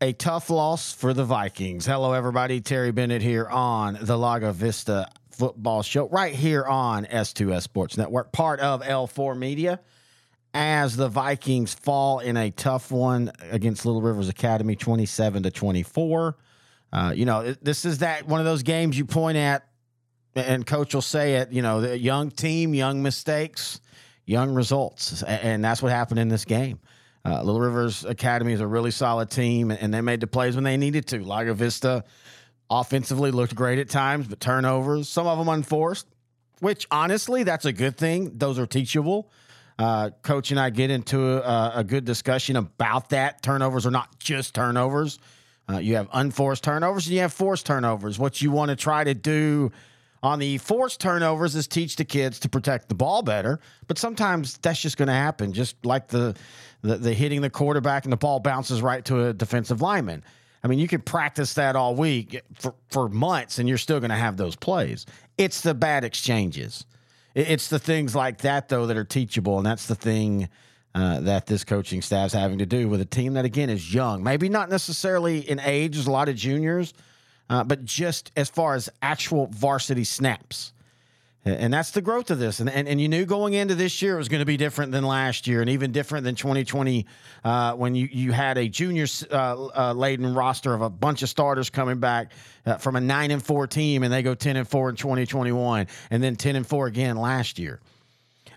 a tough loss for the Vikings. Hello, everybody. Terry Bennett here on the Lago Vista Football Show, right here on S2S Sports Network, part of L4 Media. As the Vikings fall in a tough one against Little Rivers Academy, twenty-seven to twenty-four. Uh, you know, this is that one of those games you point at, and coach will say it. You know, the young team, young mistakes, young results, and that's what happened in this game. Uh, Little Rivers Academy is a really solid team, and they made the plays when they needed to. Lago Vista offensively looked great at times, but turnovers, some of them unforced, which honestly, that's a good thing. Those are teachable. Uh, Coach and I get into a, a, good discussion about that. Turnovers are not just turnovers. Uh, you have unforced turnovers and you have forced turnovers. What you want to try to do on the forced turnovers is teach the kids to protect the ball better. But sometimes that's just going to happen, just like the, the, the hitting the quarterback and the ball bounces right to a defensive lineman. I mean, you can practice that all week for, for months, and you're still going to have those plays. It's the bad exchanges. It's the things like that, though, that are teachable, and that's the thing uh, that this coaching staff's having to do with a team that, again, is young. Maybe not necessarily in age. There's a lot of juniors – uh, but just as far as actual varsity snaps. And that's the growth of this. And, and, and you knew going into this year it was going to be different than last year and even different than 2020 uh, when you, you had a junior uh, uh, laden roster of a bunch of starters coming back uh, from a 9 and 4 team and they go 10 and 4 in 2021 and then 10 and 4 again last year.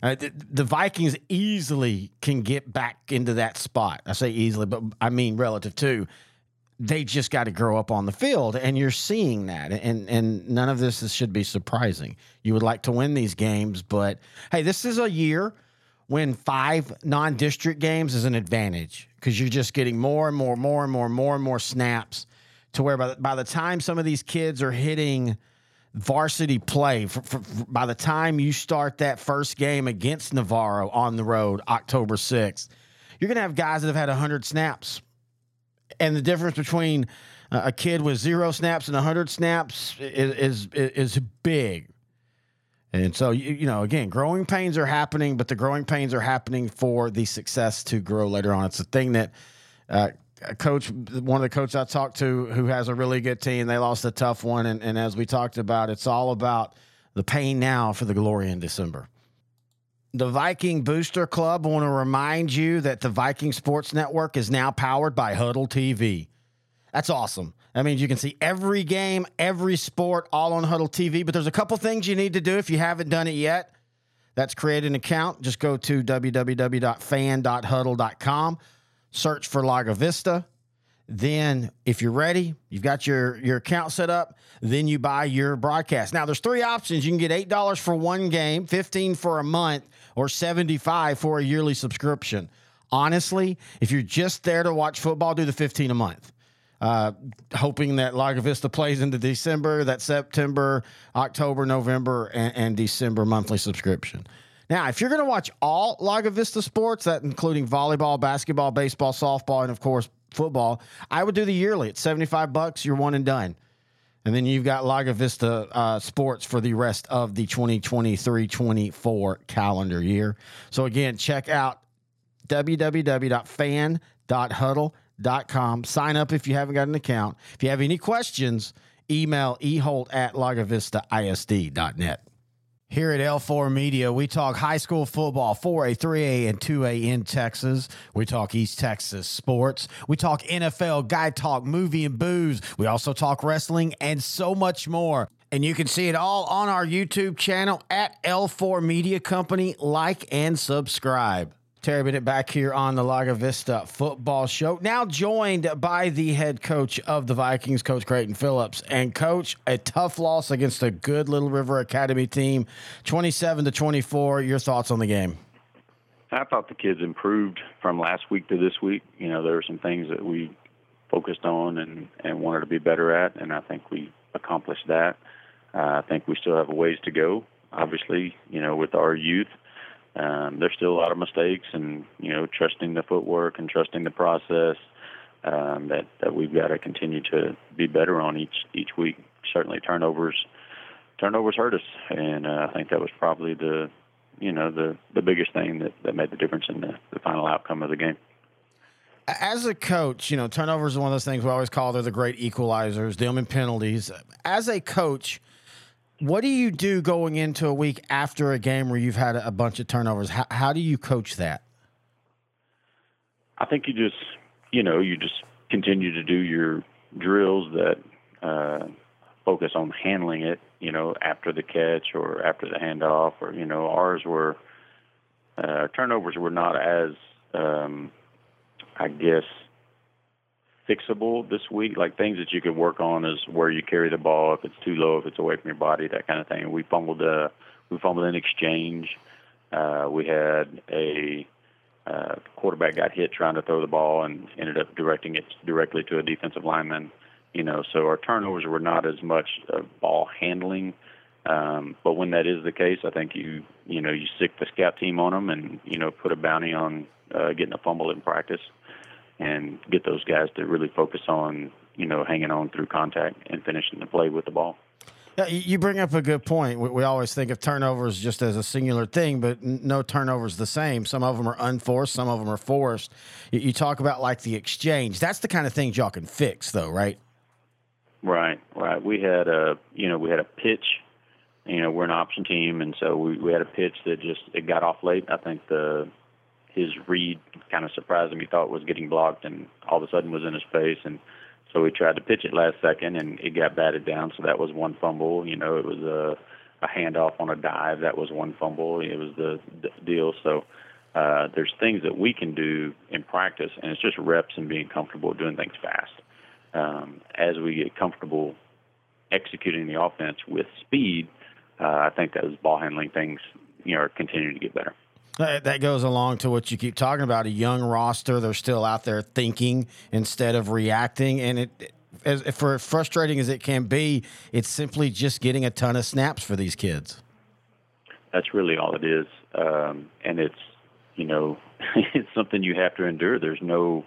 Uh, the, the, Vikings easily can get back into that spot. I say easily, but I mean relative to they just got to grow up on the field and you're seeing that and and none of this is, should be surprising. You would like to win these games but hey this is a year when five non-district games is an advantage because you're just getting more and more and more and more more and more snaps to where by the, by the time some of these kids are hitting varsity play for, for, for, by the time you start that first game against navarro on the road october 6th you're going to have guys that have had 100 snaps and the difference between a kid with zero snaps and 100 snaps is, is, is big. And so, you, you, know, again, growing pains are happening, but the growing pains are happening for the success to grow later on. It's a thing that uh, a coach, one of the coaches I talked to who has a really good team, they lost a tough one. And, and as we talked about, it's all about the pain now for the glory in December the Viking Booster Club want to remind you that the Viking Sports Network is now powered by Hudl TV. That's awesome. That means you can see every game, every sport, all on Hudl TV. But there's a couple things you need to do if you haven't done it yet. That's create an account. Just go to www.fan.hudl.com, search for Lago Vista. Then, if you're ready, you've got your, your account set up, then you buy your broadcast. Now, there's three options. You can get $8 for one game, 15 for a month, or 75 for a yearly subscription. Honestly, if you're just there to watch football, do the 15 a month. Uh, hoping that Lago Vista plays into December, that September, October, November, and, and December monthly subscription. Now, if you're going to watch all Lago Vista sports, that including volleyball, basketball, baseball, softball, and of course football, I would do the yearly. It's 75 bucks. You're one and done. And then you've got Lago Vista uh, Sports for the rest of the 2023 24 calendar year. So, again, check out www.fan.hudl.com. Sign up if you haven't got an account. If you have any questions, email eholt at lagovistaisd.net. Here at L4 Media, we talk high school football, 4A, 3A, and 2A in Texas. We talk East Texas sports. We talk NFL, guy talk, movie, and booze. We also talk wrestling and so much more. And you can see it all on our YouTube channel at L4 Media Company. Like and subscribe. Terry Bennett back here on the Lago Vista football show. Now joined by the head coach of the Vikings, Coach Creighton Phillips. And coach, a tough loss against a good Little River Academy team, 27 to 24. Your thoughts on the game? I thought the kids improved from last week to this week. You know, there were some things that we focused on and, and wanted to be better at, and I think we accomplished that. Uh, I think we still have a ways to go, obviously, you know, with our youth um, there's still a lot of mistakes, and you know, trusting the footwork and trusting the process um, that that we've got to continue to be better on each each week. Certainly, turnovers turnovers hurt us, and uh, I think that was probably the you know the the biggest thing that that made the difference in the, the final outcome of the game. As a coach, you know, turnovers are one of those things we always call they're the great equalizers, them and penalties. As a coach, what do you do going into a week after a game where you've had a bunch of turnovers? How, how do you coach that? I think you just, you know, you just continue to do your drills that uh, focus on handling it, you know, after the catch or after the handoff, or you know, ours were uh, turnovers were not as um, I guess, fixable this week. Like things that you could work on is where you carry the ball, if it's too low, if it's away from your body, that kind of thing. We fumbled uh we fumbled an exchange. Uh, we had a uh, quarterback got hit trying to throw the ball and ended up directing it directly to a defensive lineman. You know, so our turnovers were not as much uh, ball handling. Um, but when that is the case, I think you you know you stick the scout team on them and you know put a bounty on uh, getting a fumble in practice and get those guys to really focus on you know hanging on through contact and finishing the play with the ball. Yeah, you bring up a good point. We always think of turnovers just as a singular thing, but no turnovers the same. Some of them are unforced, some of them are forced. You talk about like the exchange. That's the kind of things y'all can fix, though, right? Right, right. We had a, you know, we had a pitch. You know, we're an option team, and so we, we had a pitch that just it got off late. I think the his read kind of surprised him. He thought was getting blocked, and all of a sudden was in his face. And so he tried to pitch it last second, and it got batted down. So that was one fumble. You know, it was a, a handoff on a dive. That was one fumble. It was the, the deal. So uh, there's things that we can do in practice, and it's just reps and being comfortable doing things fast. Um, as we get comfortable executing the offense with speed, uh, I think those ball handling things, you know, are continuing to get better. That goes along to what you keep talking about a young roster. They're still out there thinking instead of reacting. And it, as for frustrating as it can be, it's simply just getting a ton of snaps for these kids. That's really all it is. Um, and it's, you know, it's something you have to endure. There's no,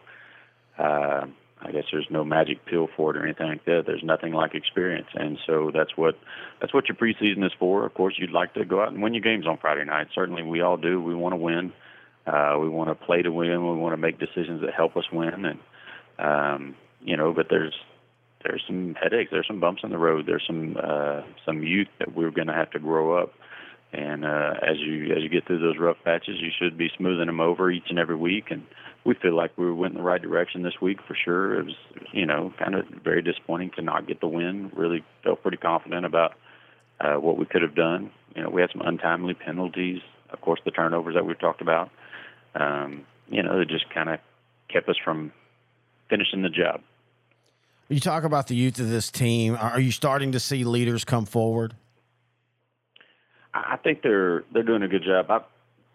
uh, I guess there's no magic pill for it or anything like that. There's nothing like experience, and so that's what that's what your preseason is for. Of course, you'd like to go out and win your games on Friday night. Certainly, we all do. We want to win. Uh, we want to play to win. We want to make decisions that help us win, and um, you know. But there's there's some headaches. There's some bumps in the road. There's some uh, some youth that we're going to have to grow up. And uh, as you as you get through those rough patches, you should be smoothing them over each and every week. And we feel like we went in the right direction this week for sure. It was you know kind of very disappointing to not get the win. Really felt pretty confident about uh, what we could have done. You know, we had some untimely penalties. Of course, the turnovers that we've talked about. Um, you know, it just kind of kept us from finishing the job. You talk about the youth of this team. Are you starting to see leaders come forward? I think they're they're doing a good job. I,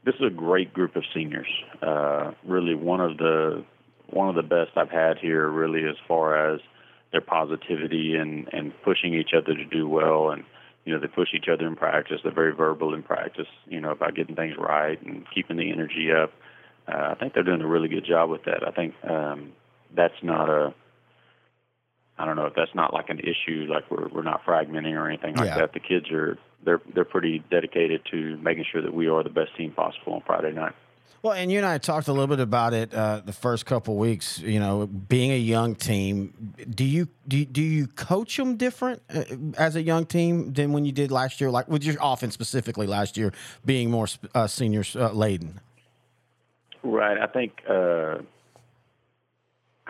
this is a great group of seniors. Uh, really, one of the one of the best I've had here. Really, as far as their positivity and and pushing each other to do well, and you know they push each other in practice. They're very verbal in practice. You know about getting things right and keeping the energy up. Uh, I think they're doing a really good job with that. I think um, that's not a I don't know if that's not like an issue, like we're we're not fragmenting or anything like yeah. that. The kids are they're they're pretty dedicated to making sure that we are the best team possible on Friday night. Well, and you and I talked a little bit about it uh, the first couple weeks. You know, being a young team, do you do you, do you coach them different uh, as a young team than when you did last year? Like with your offense specifically last year, being more uh, seniors uh, laden. Right. I think uh,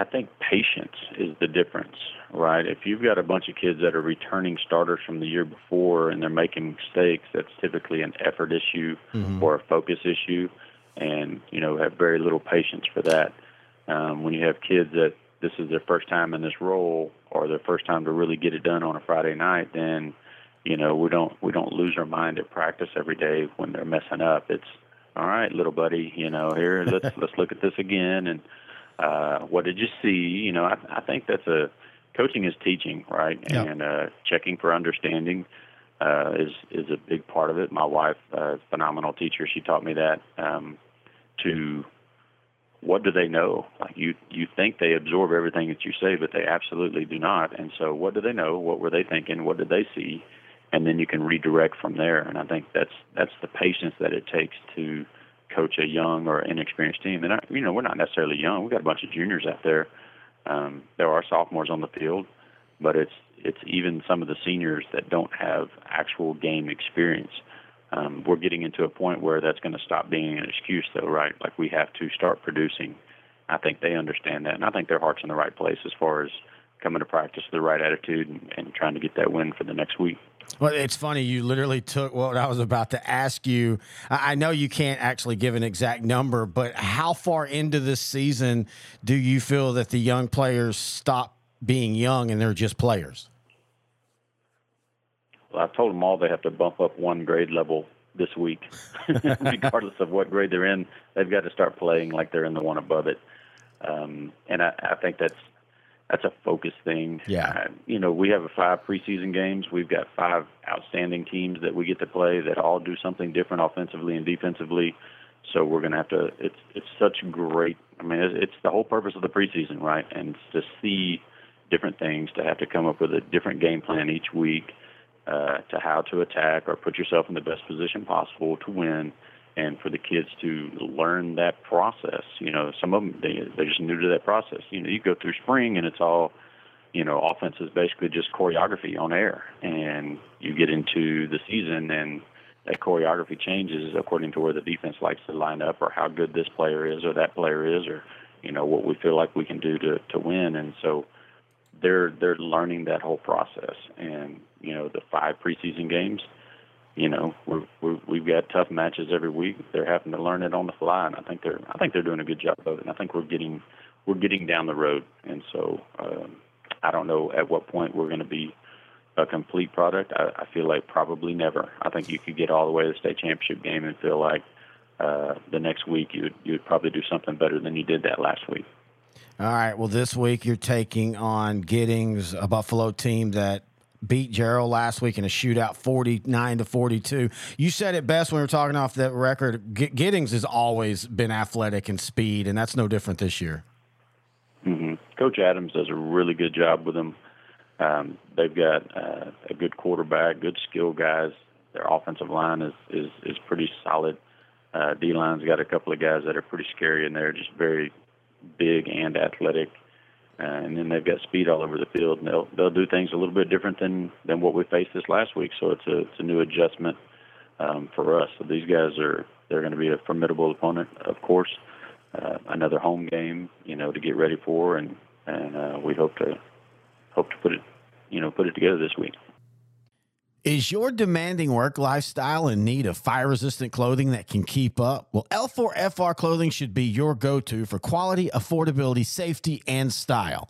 I think patience is the difference, right? If you've got a bunch of kids that are returning starters from the year before and they're making mistakes, that's typically an effort issue mm-hmm. or a focus issue, and you know have very little patience for that. Um, when you have kids that this is their first time in this role or their first time to really get it done on a Friday night, then you know we don't we don't lose our mind at practice every day when they're messing up. It's all right, little buddy, you know, here let's let's look at this again and uh, what did you see? You know, I, I think that's a coaching is teaching, right? Yeah. And uh, checking for understanding uh, is is a big part of it. My wife, uh, phenomenal teacher, she taught me that. Um, to what do they know? Like you, you think they absorb everything that you say, but they absolutely do not. And so, what do they know? What were they thinking? What did they see? And then you can redirect from there. And I think that's that's the patience that it takes to coach a young or inexperienced team. And you know, we're not necessarily young. We've got a bunch of juniors out there. Um, there are sophomores on the field, but it's it's even some of the seniors that don't have actual game experience. Um, we're getting into a point where that's going to stop being an excuse, though, right? Like we have to start producing. I think they understand that, and I think their heart's in the right place as far as coming to practice with the right attitude and, and trying to get that win for the next week. Well, it's funny. You literally took what I was about to ask you. I know you can't actually give an exact number, but how far into this season do you feel that the young players stop being young and they're just players? Well, I've told them all they have to bump up one grade level this week, regardless of what grade they're in. They've got to start playing like they're in the one above it, um, and I, I think that's that's a focus thing. Yeah. Uh, you know, we have five preseason games. We've got five outstanding teams that we get to play that all do something different offensively and defensively. So we're going to have to. It's it's such great. I mean, it's, it's the whole purpose of the preseason, right? And to see different things, to have to come up with a different game plan each week, uh, to how to attack or put yourself in the best position possible to win and for the kids to learn that process. You know, some of them they they're just new to that process. You know, you go through spring and it's all, you know, offense is basically just choreography on air, and you get into the season and that choreography changes according to where the defense likes to line up or how good this player is or that player is or you know what we feel like we can do to to win and so they're they're learning that whole process and you know the five preseason games you know, we're, we're, we've got tough matches every week. They're having to learn it on the fly, and I think they're I think they're doing a good job of it. And I think we're getting we're getting down the road, and so um, I don't know at what point we're going to be a complete product. I, I feel like probably never. I think you could get all the way to the state championship game and feel like uh, the next week you would you would probably do something better than you did that last week. All right. Well, this week you're taking on Giddings, a Buffalo team that beat Jarrell last week in a shootout 49 to 42. You said it best when we were talking off that record. Giddings has always been athletic and speed, and that's no different this year. Mm-hmm. Coach Adams does a really good job with them. Um, they've got uh, a good quarterback, good skill guys. Their offensive line is is, is pretty solid. Uh, D line's got a couple of guys that are pretty scary, and they're just very big and athletic. Uh, and then they've got speed all over the field, and they'll they'll do things a little bit different than than what we faced this last week. So it's a it's a new adjustment um, for us. So these guys are they're going to be a formidable opponent, of course. Uh, another home game, you know, to get ready for, and and uh, we hope to hope to put it, you know, put it together this week. Is your demanding work lifestyle in need of fire resistant clothing that can keep up? Well, L4FR clothing should be your go to for quality, affordability, safety, and style.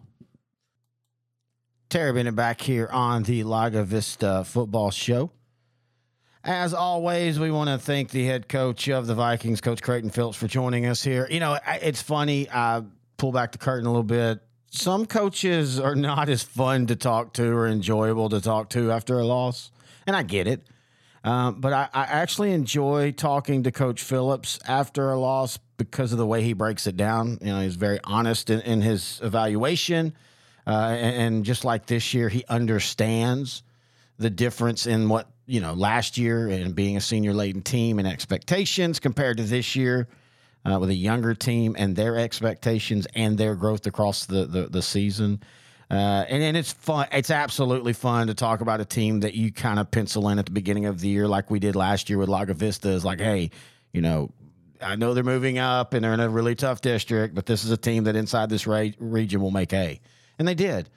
Terry Bennett back here on the Lago Vista football show. As always, we want to thank the head coach of the Vikings, Coach Creighton Phillips, for joining us here. You know, it's funny. I pull back the curtain a little bit. Some coaches are not as fun to talk to or enjoyable to talk to after a loss, and I get it. Um, but I, I, actually enjoy talking to Coach Phillips after a loss because of the way he breaks it down. You know, he's very honest in, in his evaluation. Uh, and, and, just like this year, he understands the difference in what, you know, last year and being a senior laden team and expectations compared to this year uh, with a younger team and their expectations and their growth across the, the, the season. Uh, and, and it's fun. It's absolutely fun to talk about a team that you kind of pencil in at the beginning of the year, like we did last year with Lago Vista. Is like, hey, you know, I know they're moving up and they're in a really tough district, but this is a team that inside this region will make A. And they did.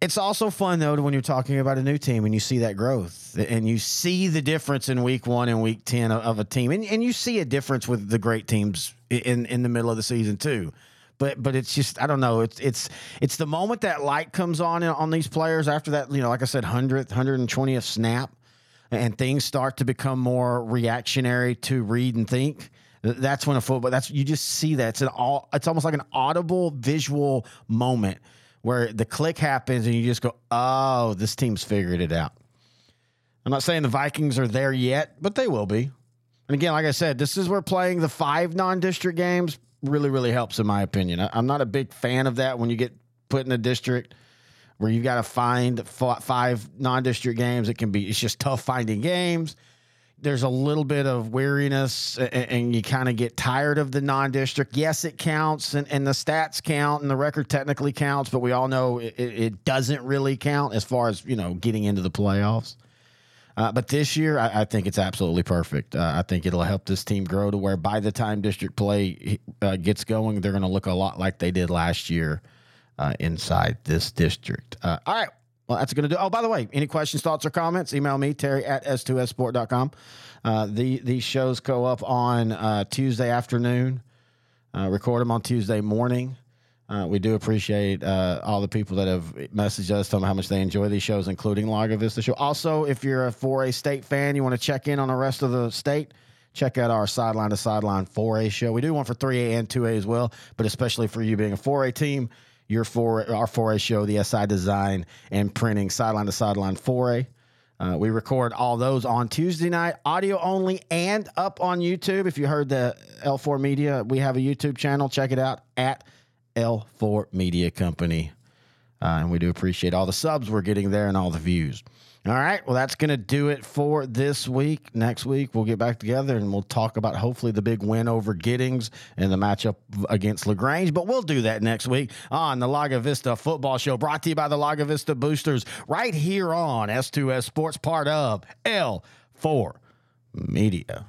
It's also fun though when you're talking about a new team and you see that growth and you see the difference in week one and week ten of, a team, and, and you see a difference with the great teams in in the middle of the season too. But but it's just I don't know it's it's it's the moment that light comes on on these players after that you know like I said hundredth hundred and twentieth snap and things start to become more reactionary to read and think that's when a football that's you just see that it's an all it's almost like an audible visual moment where the click happens and you just go, oh, this team's figured it out. I'm not saying the Vikings are there yet, but they will be. And again, like I said, this is where playing the five non district games really, really helps, in my opinion. I, am not a big fan of that when you get put in a district where you've got to find five non district games. It can be, it's just tough finding games there's a little bit of weariness and, and you kind of get tired of the non-district. Yes, it counts and, and, the stats count and the record technically counts, but we all know it, it doesn't really count as far as, you know, getting into the playoffs. Uh, but this year, I, I, think it's absolutely perfect. Uh, I think it'll help this team grow to where by the time district play uh, gets going, they're going to look a lot like they did last year uh, inside this district. Uh, all right. Well, that's going to do. Oh, by the way, any questions, thoughts, or comments? Email me, Terry at s2ssport.com. Uh, the, these shows go up on uh, Tuesday afternoon, uh, record them on Tuesday morning. Uh, we do appreciate uh, all the people that have messaged us, telling how much they enjoy these shows, including Lago Vista Show. Also, if you're a 4A state fan, you want to check in on the rest of the state, check out our sideline to sideline 4A show. We do one for 3A and 2A as well, but especially for you being a 4A team your four our 4A show, the SI Design and Printing Sideline to Sideline 4A. Uh, we record all those on Tuesday night, audio only, and up on YouTube. If you heard the L4 Media, we have a YouTube channel. Check it out at L4 Media Company. Uh, and we do appreciate all the subs we're getting there and all the views. All right. Well, that's going to do it for this week. Next week, we'll get back together and we'll talk about hopefully the big win over Giddings and the matchup against LaGrange. But we'll do that next week on the Lago Vista Football Show, brought to you by the Lago Vista Boosters, right here on S2S Sports, part of L4 Media.